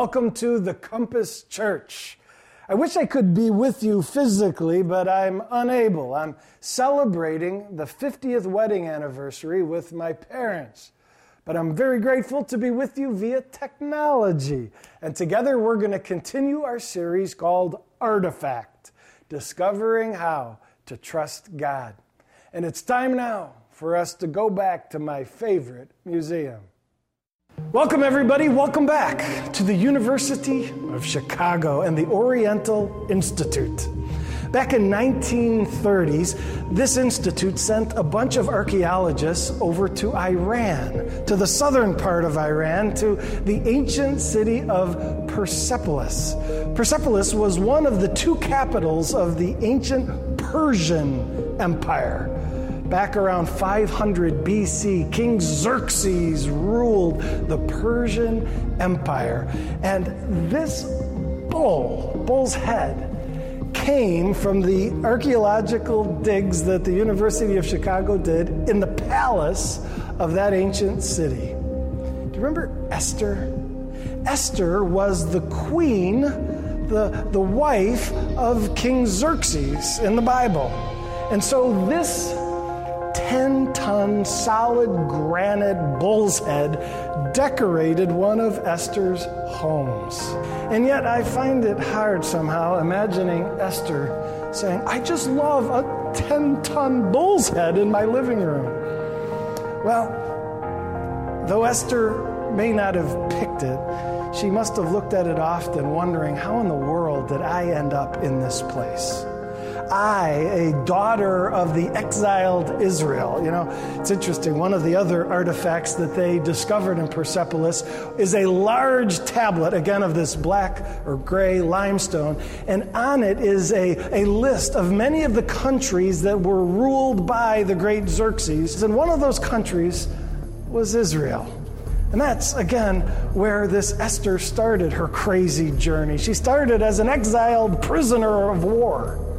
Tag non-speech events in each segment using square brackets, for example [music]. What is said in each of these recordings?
welcome to the Compass Church. I wish I could be with you physically, but I'm unable. I'm celebrating the 50th wedding anniversary with my parents. But I'm very grateful to be with you via technology. And together we're going to continue our series called Artifact Discovering How to Trust God. And it's time now for us to go back to my favorite museum. Welcome, everybody. Welcome back to the University of Chicago and the Oriental Institute. Back in 1930s, this institute sent a bunch of archaeologists over to Iran, to the southern part of Iran, to the ancient city of Persepolis. Persepolis was one of the two capitals of the ancient Persian Empire. Back around 500 BC, King Xerxes ruled the Persian Empire. And this bull, bull's head, came from the archaeological digs that the University of Chicago did in the palace of that ancient city. Do you remember Esther? Esther was the queen, the, the wife of King Xerxes in the Bible. And so this 10 ton solid granite bull's head decorated one of Esther's homes. And yet I find it hard somehow imagining Esther saying, I just love a 10 ton bull's head in my living room. Well, though Esther may not have picked it, she must have looked at it often, wondering, how in the world did I end up in this place? I, a daughter of the exiled Israel. You know, it's interesting. One of the other artifacts that they discovered in Persepolis is a large tablet, again, of this black or gray limestone. And on it is a, a list of many of the countries that were ruled by the great Xerxes. And one of those countries was Israel. And that's, again, where this Esther started her crazy journey. She started as an exiled prisoner of war.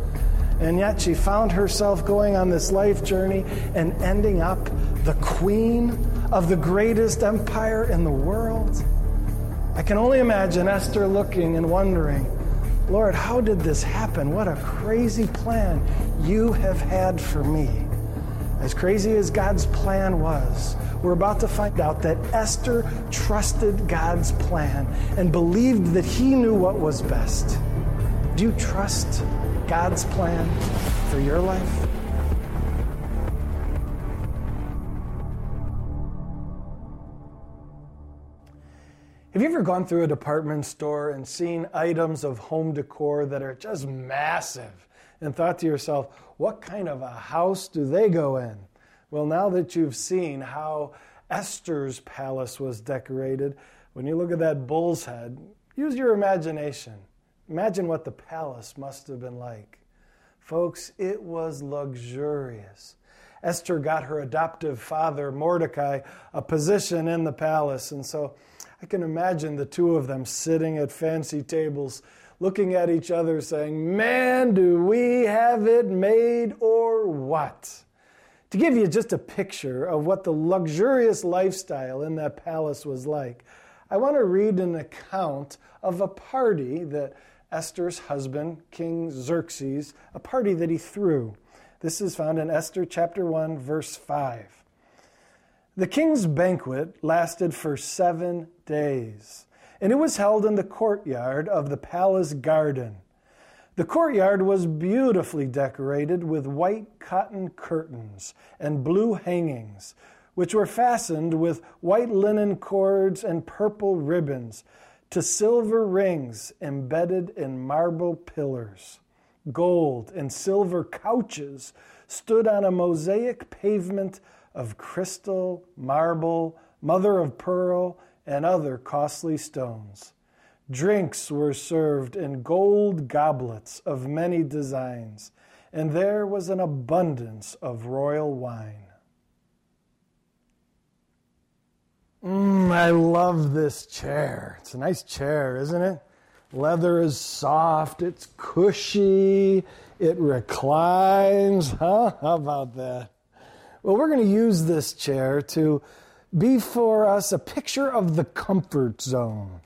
And yet she found herself going on this life journey and ending up the queen of the greatest empire in the world. I can only imagine Esther looking and wondering, Lord, how did this happen? What a crazy plan you have had for me. As crazy as God's plan was, we're about to find out that Esther trusted God's plan and believed that he knew what was best. Do you trust God's plan for your life? Have you ever gone through a department store and seen items of home decor that are just massive and thought to yourself, what kind of a house do they go in? Well, now that you've seen how Esther's palace was decorated, when you look at that bull's head, use your imagination. Imagine what the palace must have been like. Folks, it was luxurious. Esther got her adoptive father, Mordecai, a position in the palace. And so I can imagine the two of them sitting at fancy tables, looking at each other, saying, Man, do we have it made or what? To give you just a picture of what the luxurious lifestyle in that palace was like, I want to read an account of a party that Esther's husband, King Xerxes, a party that he threw. This is found in Esther chapter 1, verse 5. The king's banquet lasted for seven days, and it was held in the courtyard of the palace garden. The courtyard was beautifully decorated with white cotton curtains and blue hangings, which were fastened with white linen cords and purple ribbons to silver rings embedded in marble pillars. Gold and silver couches stood on a mosaic pavement of crystal, marble, mother of pearl, and other costly stones. Drinks were served in gold goblets of many designs, and there was an abundance of royal wine. Mmm, I love this chair. It's a nice chair, isn't it? Leather is soft, it's cushy, it reclines. [laughs] Huh? How about that? Well, we're going to use this chair to be for us a picture of the comfort zone.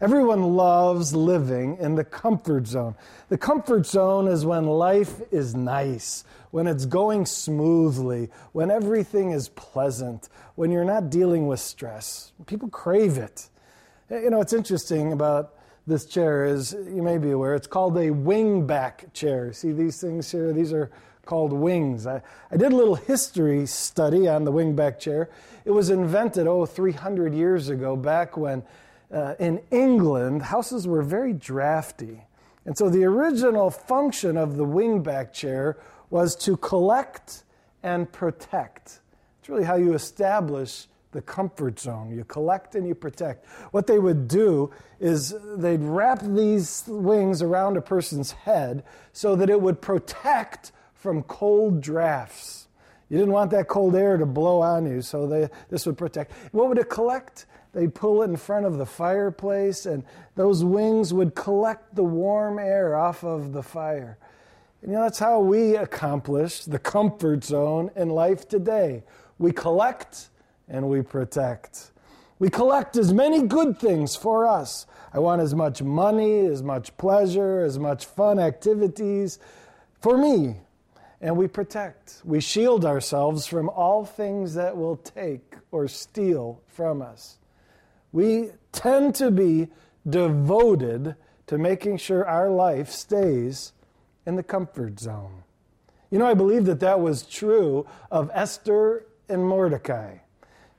Everyone loves living in the comfort zone. The comfort zone is when life is nice, when it's going smoothly, when everything is pleasant, when you're not dealing with stress. People crave it. Eh, you know, it's interesting about this chair is, you may be aware, it's called a wingback chair. See these things here? These are called wings. I, I did a little history study on the wingback chair. It was invented, oh, 300 years ago, back when uh, in England, houses were very drafty. And so the original function of the wingback chair was to collect and protect. It's really how you establish the comfort zone. You collect and you protect. What they would do is they'd wrap these wings around a person's head so that it would protect from cold drafts. You didn't want that cold air to blow on you, so they, this would protect. What would it collect? They'd pull it in front of the fireplace, and those wings would collect the warm air off of the fire. And you know, that's how we accomplish the comfort zone in life today. We collect and we protect. We collect as many good things for us. I want as much money, as much pleasure, as much fun activities for me. And we protect. We shield ourselves from all things that will take or steal from us. We tend to be devoted to making sure our life stays in the comfort zone. You know, I believe that that was true of Esther and Mordecai.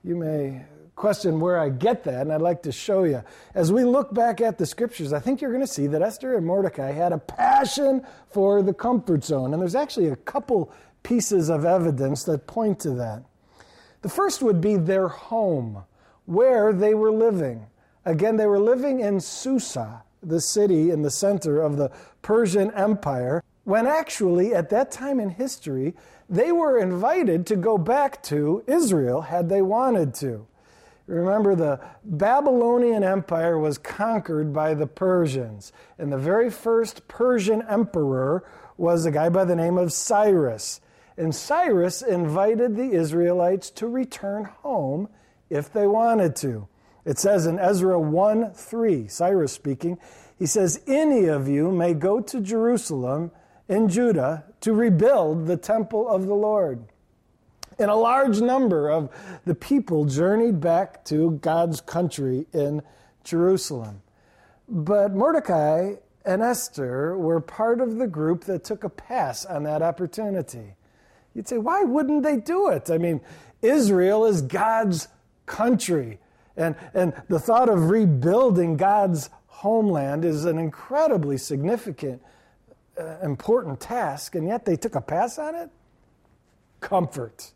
You may question where I get that, and I'd like to show you. As we look back at the scriptures, I think you're going to see that Esther and Mordecai had a passion for the comfort zone. And there's actually a couple pieces of evidence that point to that. The first would be their home, where they were living. Again, they were living in Susa, the city in the center of the Persian Empire, when actually, at that time in history, they were invited to go back to Israel had they wanted to. Remember, the Babylonian Empire was conquered by the Persians, and the very first Persian emperor was a guy by the name of Cyrus. And Cyrus invited the Israelites to return home if they wanted to. It says in Ezra 1 3, Cyrus speaking, he says, Any of you may go to Jerusalem in Judah to rebuild the temple of the Lord. And a large number of the people journeyed back to God's country in Jerusalem. But Mordecai and Esther were part of the group that took a pass on that opportunity. You'd say, why wouldn't they do it? I mean, Israel is God's country. And, and the thought of rebuilding God's homeland is an incredibly significant uh, important task, and yet they took a pass on it? Comfort.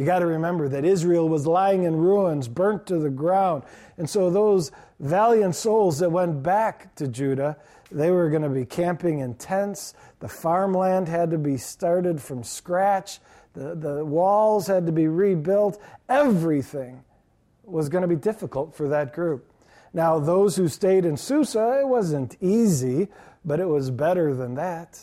You got to remember that Israel was lying in ruins, burnt to the ground. And so those valiant souls that went back to Judah, they were going to be camping in tents. The farmland had to be started from scratch. The, the walls had to be rebuilt. Everything was going to be difficult for that group. Now, those who stayed in Susa, it wasn't easy, but it was better than that.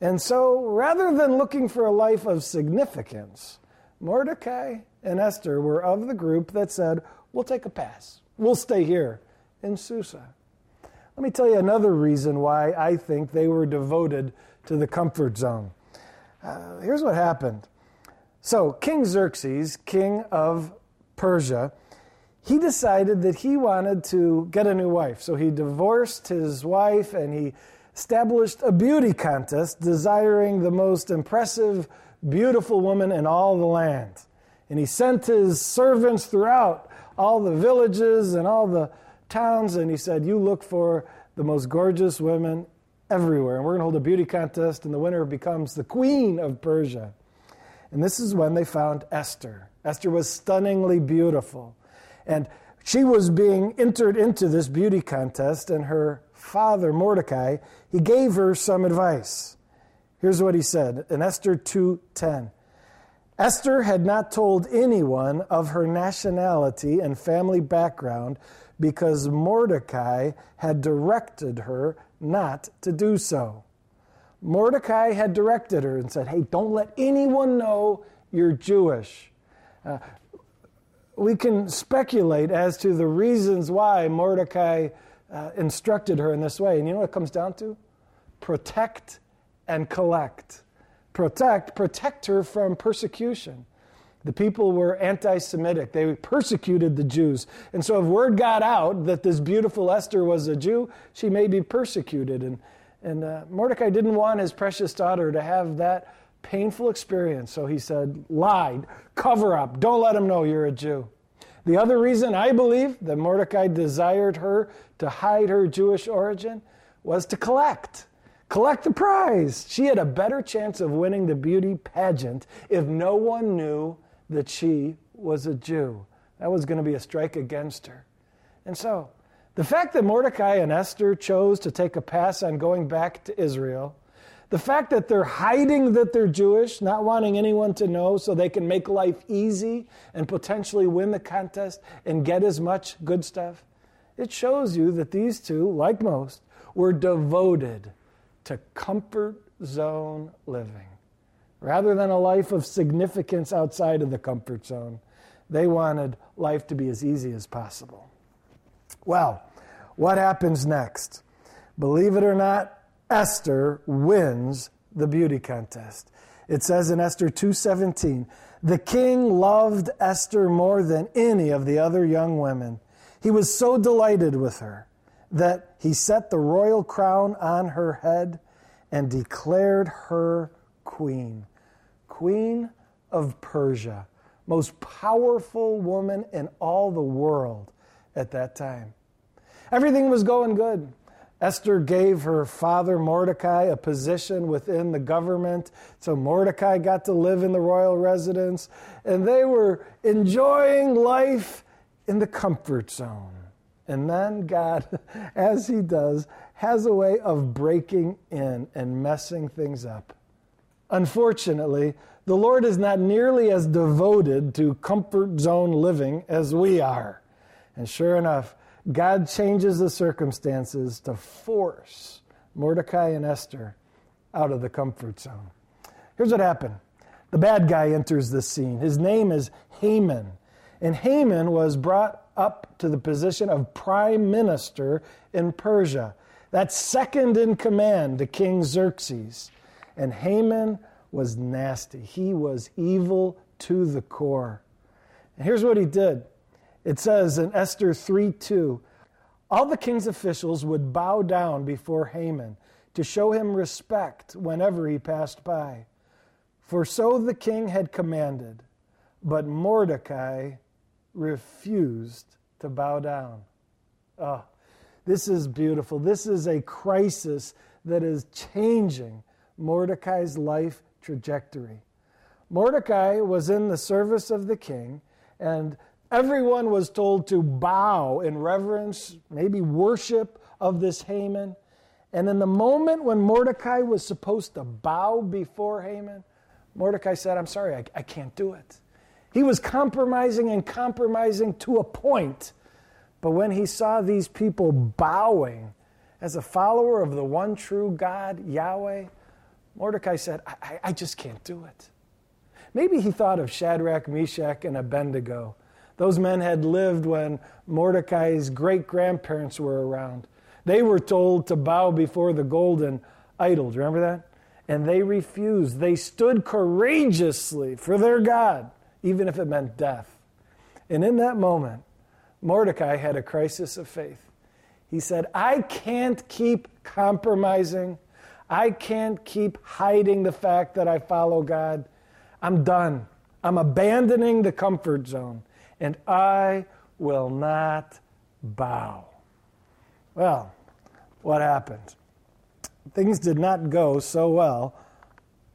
And so, rather than looking for a life of significance, Mordecai and Esther were of the group that said, We'll take a pass. We'll stay here in Susa. Let me tell you another reason why I think they were devoted to the comfort zone. Uh, here's what happened. So, King Xerxes, king of Persia, he decided that he wanted to get a new wife. So he divorced his wife and he established a beauty contest desiring the most impressive, beautiful woman in all the land. And he sent his servants throughout all the villages and all the towns and he said, You look for the most gorgeous women everywhere. And we're going to hold a beauty contest, and the winner becomes the queen of Persia. And this is when they found Esther. Esther was stunningly beautiful. And she was being entered into this beauty contest, and her father, Mordecai, he gave her some advice. Here's what he said in Esther 2:10. Esther had not told anyone of her nationality and family background because Mordecai had directed her not to do so. Mordecai had directed her and said, Hey, don't let anyone know you're Jewish. Uh, we can speculate as to the reasons why Mordecai uh, instructed her in this way. And you know what it comes down to? Protect and collect. Protect, protect her from persecution. The people were anti Semitic. They persecuted the Jews. And so, if word got out that this beautiful Esther was a Jew, she may be persecuted. And, and uh, Mordecai didn't want his precious daughter to have that painful experience. So he said, lied, cover up, don't let him know you're a Jew. The other reason I believe that Mordecai desired her to hide her Jewish origin was to collect. Collect the prize. She had a better chance of winning the beauty pageant if no one knew that she was a Jew. That was going to be a strike against her. And so, the fact that Mordecai and Esther chose to take a pass on going back to Israel, the fact that they're hiding that they're Jewish, not wanting anyone to know so they can make life easy and potentially win the contest and get as much good stuff, it shows you that these two, like most, were devoted to comfort zone living. Rather than a life of significance outside of the comfort zone, they wanted life to be as easy as possible. Well, what happens next? Believe it or not, Esther wins the beauty contest. It says in Esther 2:17, "The king loved Esther more than any of the other young women. He was so delighted with her that he set the royal crown on her head and declared her queen." queen of Persia, most powerful woman in all the world at that time. Everything was going good. Esther gave her father Mordecai a position within the government, so Mordecai got to live in the royal residence, and they were enjoying life in the comfort zone. And then God, [laughs] as He does, has a way of breaking in and messing things up. Unfortunately, the Lord is not nearly as devoted to comfort zone living as we are. And sure enough, God changes the circumstances to force Mordecai and Esther out of the comfort zone. Here's what happened the bad guy enters the scene. His name is Haman. And Haman was brought up to the position of prime minister in Persia. That's second in command to King Xerxes. And Haman was nasty. He was evil to the core. And here's what he did it says in Esther 3 2 all the king's officials would bow down before Haman to show him respect whenever he passed by. For so the king had commanded. But Mordecai refused to bow down. Oh, this is beautiful. This is a crisis that is changing Mordecai's life trajectory. Mordecai was in the service of the king, and everyone was told to bow in reverence, maybe worship of this Haman. And in the moment when Mordecai was supposed to bow before Haman, Mordecai said, I'm sorry, I, I can't do it. He was compromising and compromising to a point. But when he saw these people bowing as a follower of the one true God, Yahweh, Mordecai said, I, I just can't do it. Maybe he thought of Shadrach, Meshach, and Abednego. Those men had lived when Mordecai's great grandparents were around. They were told to bow before the golden idol. Do you remember that? And they refused. They stood courageously for their God, even if it meant death. And in that moment, Mordecai had a crisis of faith. He said, I can't keep compromising I can't keep hiding the fact that I follow God. I'm done. I'm abandoning the comfort zone, and I will not bow. Well, what happened? Things did not go so well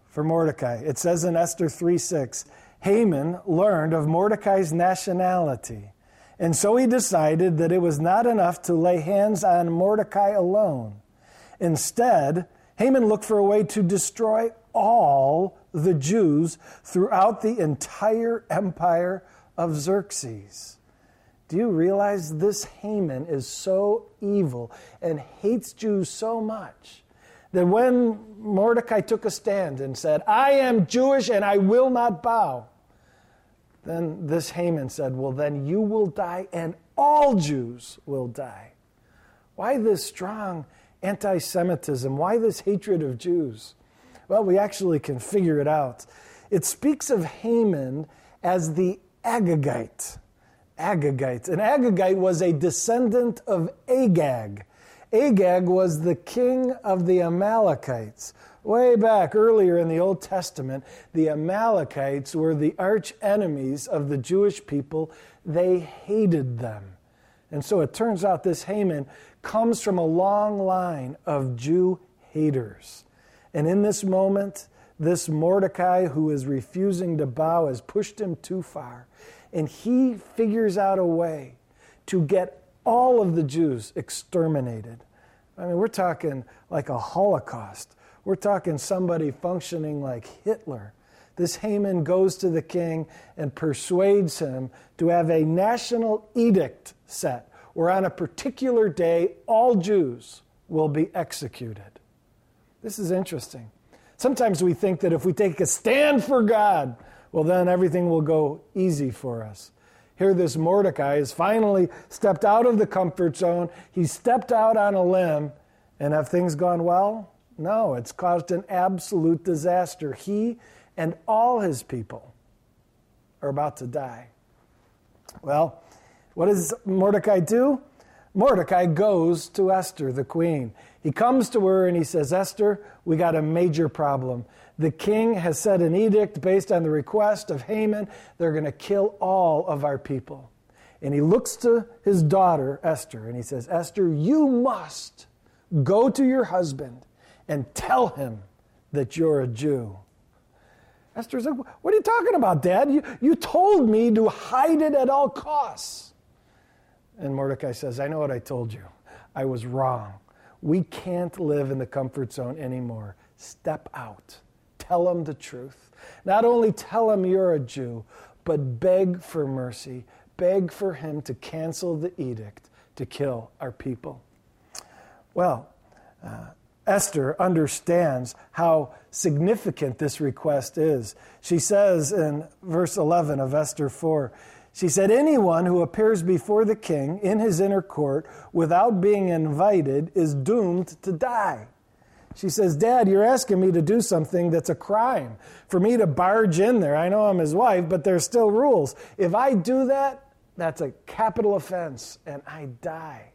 for Mordecai. It says in Esther 3 6, Haman learned of Mordecai's nationality, and so he decided that it was not enough to lay hands on Mordecai alone. Instead, Haman looked for a way to destroy all the Jews throughout the entire empire of Xerxes. Do you realize this Haman is so evil and hates Jews so much that when Mordecai took a stand and said, I am Jewish and I will not bow, Then this Haman said, Well, then you will die, and all Jews will die. Why this strong anti Semitism? Why this hatred of Jews? Well, we actually can figure it out. It speaks of Haman as the Agagite. Agagite. An Agagite was a descendant of Agag. Agag was the king of the Amalekites. Way back earlier in the Old Testament, the Amalekites were the arch enemies of the Jewish people. They hated them. And so it turns out this Haman comes from a long line of Jew haters. And in this moment, this Mordecai who is refusing to bow has pushed him too far. And he figures out a way to get all of the Jews exterminated. I mean, we're talking like a Holocaust. We're talking somebody functioning like Hitler. This Haman goes to the king and persuades him to have a national edict set where on a particular day all Jews will be executed. This is interesting. Sometimes we think that if we take a stand for God, well, then everything will go easy for us. Here, this Mordecai has finally stepped out of the comfort zone. He stepped out on a limb. And have things gone well? No, it's caused an absolute disaster. He and all his people are about to die. Well, what does Mordecai do? Mordecai goes to Esther, the queen. He comes to her and he says, Esther, we got a major problem. The king has set an edict based on the request of Haman. They're going to kill all of our people. And he looks to his daughter, Esther, and he says, Esther, you must go to your husband and tell him that you're a Jew. Esther's like, What are you talking about, Dad? You, you told me to hide it at all costs. And Mordecai says, I know what I told you. I was wrong. We can't live in the comfort zone anymore. Step out. Tell him the truth. Not only tell him you're a Jew, but beg for mercy. Beg for him to cancel the edict to kill our people. Well, uh, Esther understands how significant this request is. She says in verse 11 of Esther 4, she said, Anyone who appears before the king in his inner court without being invited is doomed to die. She says, Dad, you're asking me to do something that's a crime. For me to barge in there, I know I'm his wife, but there's still rules. If I do that, that's a capital offense and I die.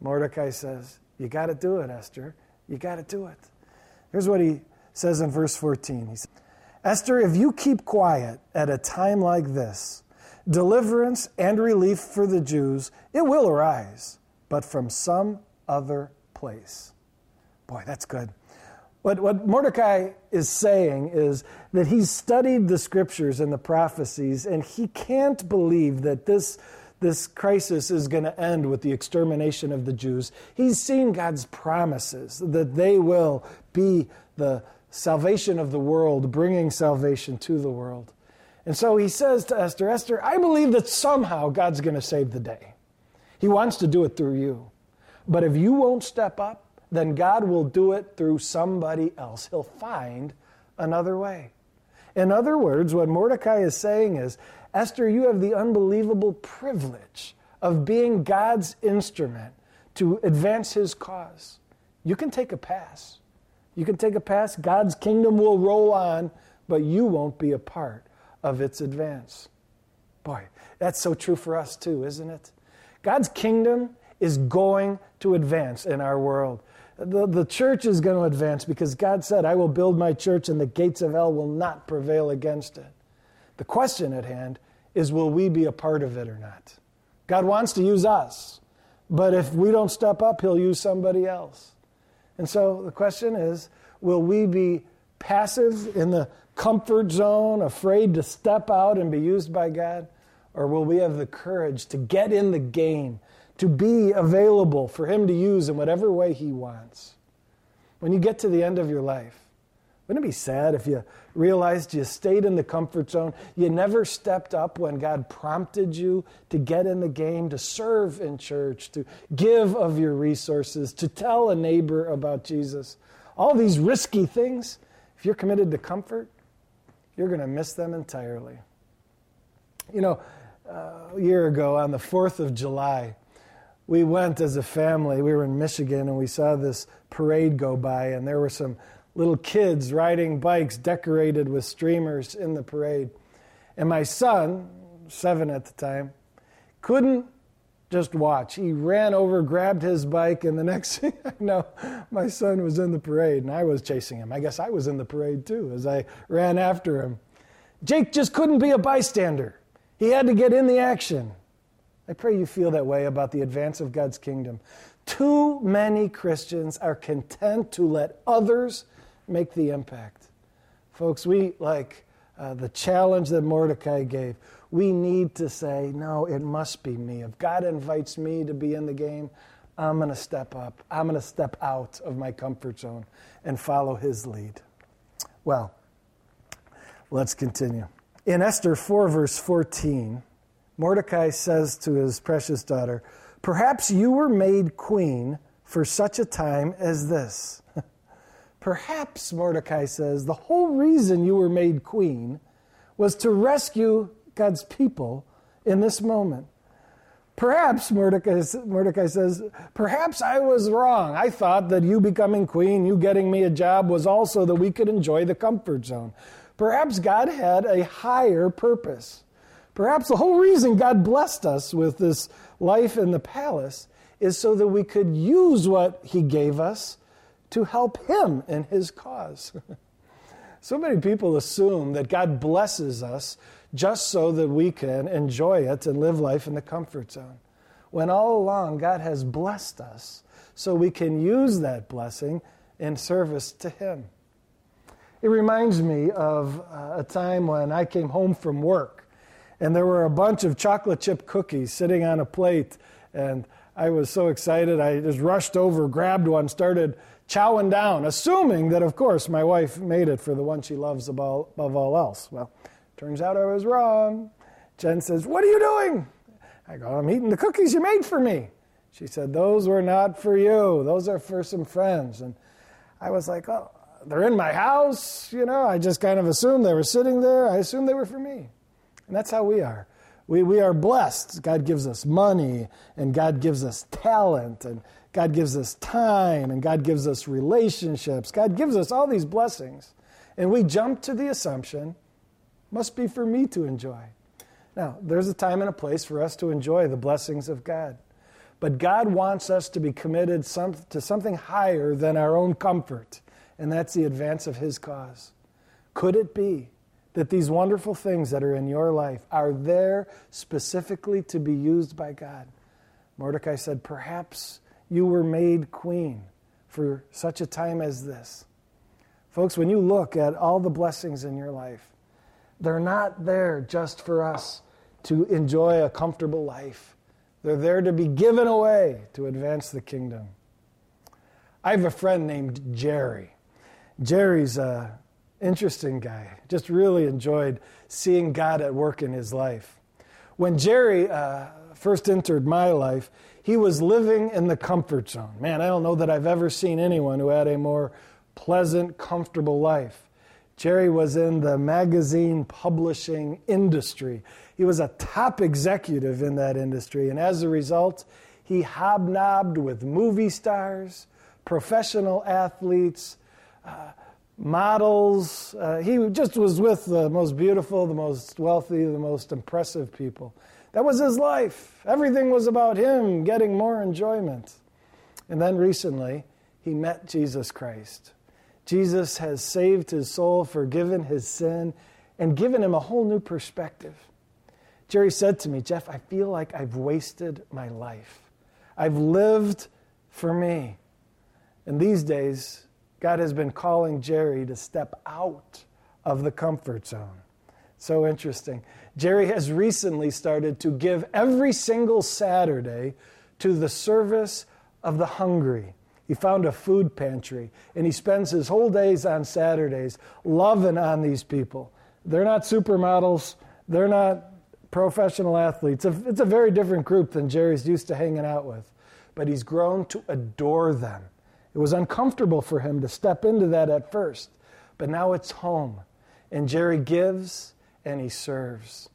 Mordecai says, You got to do it, Esther. You got to do it. Here's what he says in verse 14. He says, Esther, if you keep quiet at a time like this, deliverance and relief for the Jews, it will arise, but from some other place. Boy, that's good. What, what Mordecai is saying is that he's studied the scriptures and the prophecies, and he can't believe that this this crisis is going to end with the extermination of the Jews. He's seen God's promises that they will be the salvation of the world, bringing salvation to the world. And so he says to Esther, Esther, I believe that somehow God's going to save the day. He wants to do it through you. But if you won't step up, then God will do it through somebody else. He'll find another way. In other words, what Mordecai is saying is Esther, you have the unbelievable privilege of being God's instrument to advance his cause. You can take a pass. You can take a pass. God's kingdom will roll on, but you won't be a part of its advance. Boy, that's so true for us too, isn't it? God's kingdom is going to advance in our world. The, the church is going to advance because God said, I will build my church and the gates of hell will not prevail against it. The question at hand is will we be a part of it or not? God wants to use us, but if we don't step up, He'll use somebody else. And so the question is will we be passive in the comfort zone, afraid to step out and be used by God? Or will we have the courage to get in the game, to be available for Him to use in whatever way He wants? When you get to the end of your life, wouldn't it be sad if you realized you stayed in the comfort zone? You never stepped up when God prompted you to get in the game, to serve in church, to give of your resources, to tell a neighbor about Jesus. All these risky things, if you're committed to comfort, you're going to miss them entirely. You know, uh, a year ago on the 4th of July, we went as a family. We were in Michigan and we saw this parade go by, and there were some little kids riding bikes decorated with streamers in the parade. And my son, seven at the time, couldn't just watch. He ran over, grabbed his bike, and the [laughs] next thing I know, my son was in the parade and I was chasing him. I guess I was in the parade too as I ran after him. Jake just couldn't be a bystander, he had to get in the action. I pray you feel that way about the advance of God's kingdom. Too many Christians are content to let others make the impact. Folks, we like uh, the challenge that Mordecai gave. We need to say, no, it must be me. If God invites me to be in the game, I'm going to step up. I'm going to step out of my comfort zone and follow his lead. Well, let's continue. In Esther 4, verse 14, Mordecai says to his precious daughter, Perhaps you were made queen for such a time as this. [laughs] Perhaps, Mordecai says, the whole reason you were made queen was to rescue God's people in this moment. Perhaps, Mordecai, Mordecai says, perhaps I was wrong. I thought that you becoming queen, you getting me a job, was also that we could enjoy the comfort zone. Perhaps God had a higher purpose. Perhaps the whole reason God blessed us with this life in the palace is so that we could use what He gave us to help Him in His cause. [laughs] so many people assume that God blesses us just so that we can enjoy it and live life in the comfort zone. When all along, God has blessed us so we can use that blessing in service to Him. It reminds me of uh, a time when I came home from work and there were a bunch of chocolate chip cookies sitting on a plate. And I was so excited, I just rushed over, grabbed one, started chowing down, assuming that, of course, my wife made it for the one she loves above, all else. Well, turns out I was wrong. Jen says, What are you doing? I go, I'm eating the cookies you made for me. She said, Those were not for you, those are for some friends. And I was like, Oh, they're in my house. You know, I just kind of assumed they were sitting there. I assumed they were for me. And that's how we are. We, we are blessed. God gives us money, and God gives us talent, and God gives us time, and God gives us relationships. God gives us all these blessings. And we jump to the assumption, must be for me to enjoy. Now, there's a time and a place for us to enjoy the blessings of God. But God wants us to be committed some, to something higher than our own comfort, and that's the advance of His cause. Could it be that these wonderful things that are in your life are there specifically to be used by God. Mordecai said, Perhaps you were made queen for such a time as this. Folks, when you look at all the blessings in your life, they're not there just for us to enjoy a comfortable life. They're there to be given away to advance the kingdom. I have a friend named Jerry. Jerry's a interesting guy. Just really enjoyed seeing God at work in his life. When Jerry uh, first entered my life, he was living in the comfort zone. Man, I don't know that I've ever seen anyone who had a more pleasant, comfortable life. Jerry was in the magazine publishing industry. He was a top executive in that industry, and as a result, he hobnobbed with movie stars, professional athletes, uh, models. Uh, he just was with the most beautiful, the most wealthy, the most impressive people. That was his life. Everything was about him getting more enjoyment. And then recently, he met Jesus Christ. Jesus has saved his soul, forgiven his sin, and given him a whole new perspective. Jerry said to me, Jeff, I feel like I've wasted my life. I've lived for me. And these days, God has been calling Jerry to step out of the comfort zone. So interesting. Jerry has recently started to give every single Saturday to the service of the hungry. He found a food pantry and he spends his whole days on Saturdays loving on these people. They're not supermodels, they're not professional athletes. It's a very different group than Jerry's used to hanging out with, but he's grown to adore them. It was uncomfortable for him to step into that at first, but now it's home. And Jerry gives and he serves.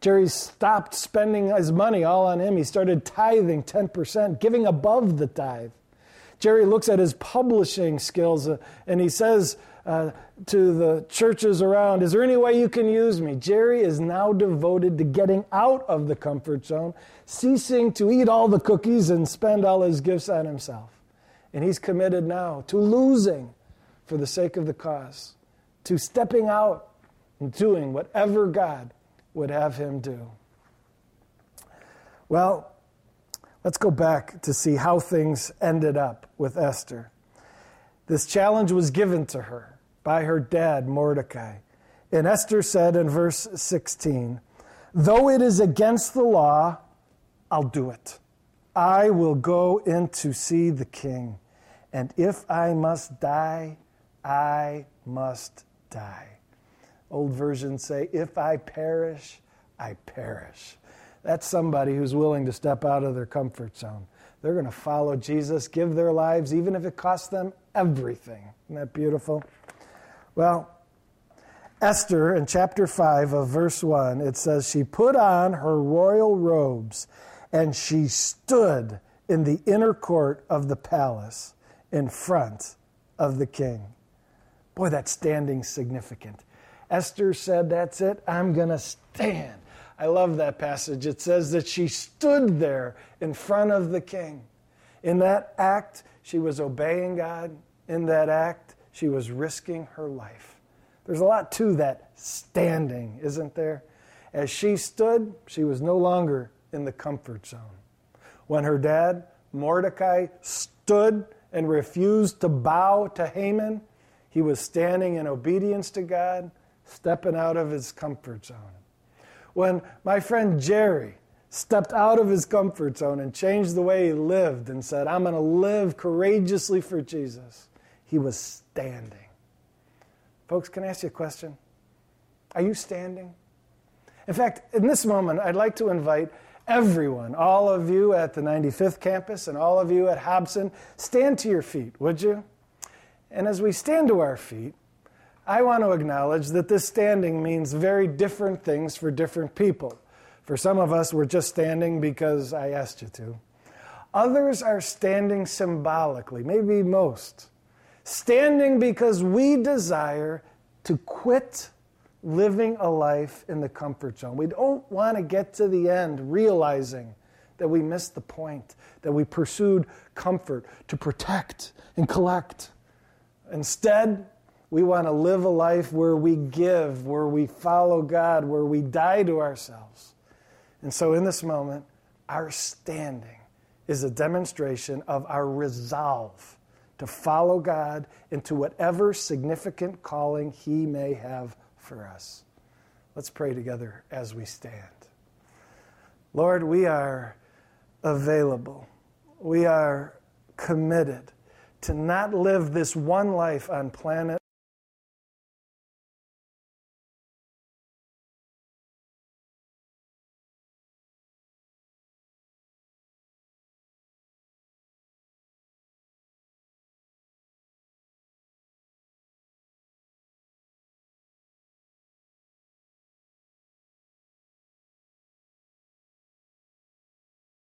Jerry stopped spending his money all on him. He started tithing 10%, giving above the tithe. Jerry looks at his publishing skills uh, and he says uh, to the churches around, Is there any way you can use me? Jerry is now devoted to getting out of the comfort zone, ceasing to eat all the cookies and spend all his gifts on himself. And he's committed now to losing for the sake of the cause, to stepping out and doing whatever God would have him do. Well, let's go back to see how things ended up with Esther. This challenge was given to her by her dad, Mordecai. And Esther said in verse 16, Though it is against the law, I'll do it. I will go in to see the king. And if I must die, I must die. Old versions say, If I perish, I perish. That's somebody who's willing to step out of their comfort zone. They're going to follow Jesus, give their lives, even if it costs them everything. Isn't that beautiful? Well, Esther in chapter 5 of verse 1, it says, She put on her royal robes and she stood in the inner court of the palace in front of the king. Boy, that standing's significant. Esther said, That's it, I'm going to stand. I love that passage. It says that she stood there in front of the king. In that act, she was obeying God. In that act, she was risking her life. There's a lot to that standing, isn't there? As she stood, she was no longer in the comfort zone. When her dad, Mordecai, stood and refused to bow to Haman, he was standing in obedience to God, stepping out of his comfort zone. When my friend Jerry stepped out of his comfort zone and changed the way he lived and said, I'm going to live courageously for Jesus, he was standing. Folks, can I ask you a question? Are you standing? In fact, in this moment, I'd like to invite everyone, all of you at the 95th campus and all of you at Hobson, stand to your feet, would you? And as we stand to our feet, I want to acknowledge that this standing means very different things for different people. For some of us, we're just standing because I asked you to. Others are standing symbolically, maybe most. Standing because we desire to quit living a life in the comfort zone. We don't want to get to the end realizing that we missed the point, that we pursued comfort to protect and collect. Instead, we want to live a life where we give, where we follow God, where we die to ourselves. And so, in this moment, our standing is a demonstration of our resolve to follow God into whatever significant calling He may have for us. Let's pray together as we stand. Lord, we are available. We are committed to not live this one life on planet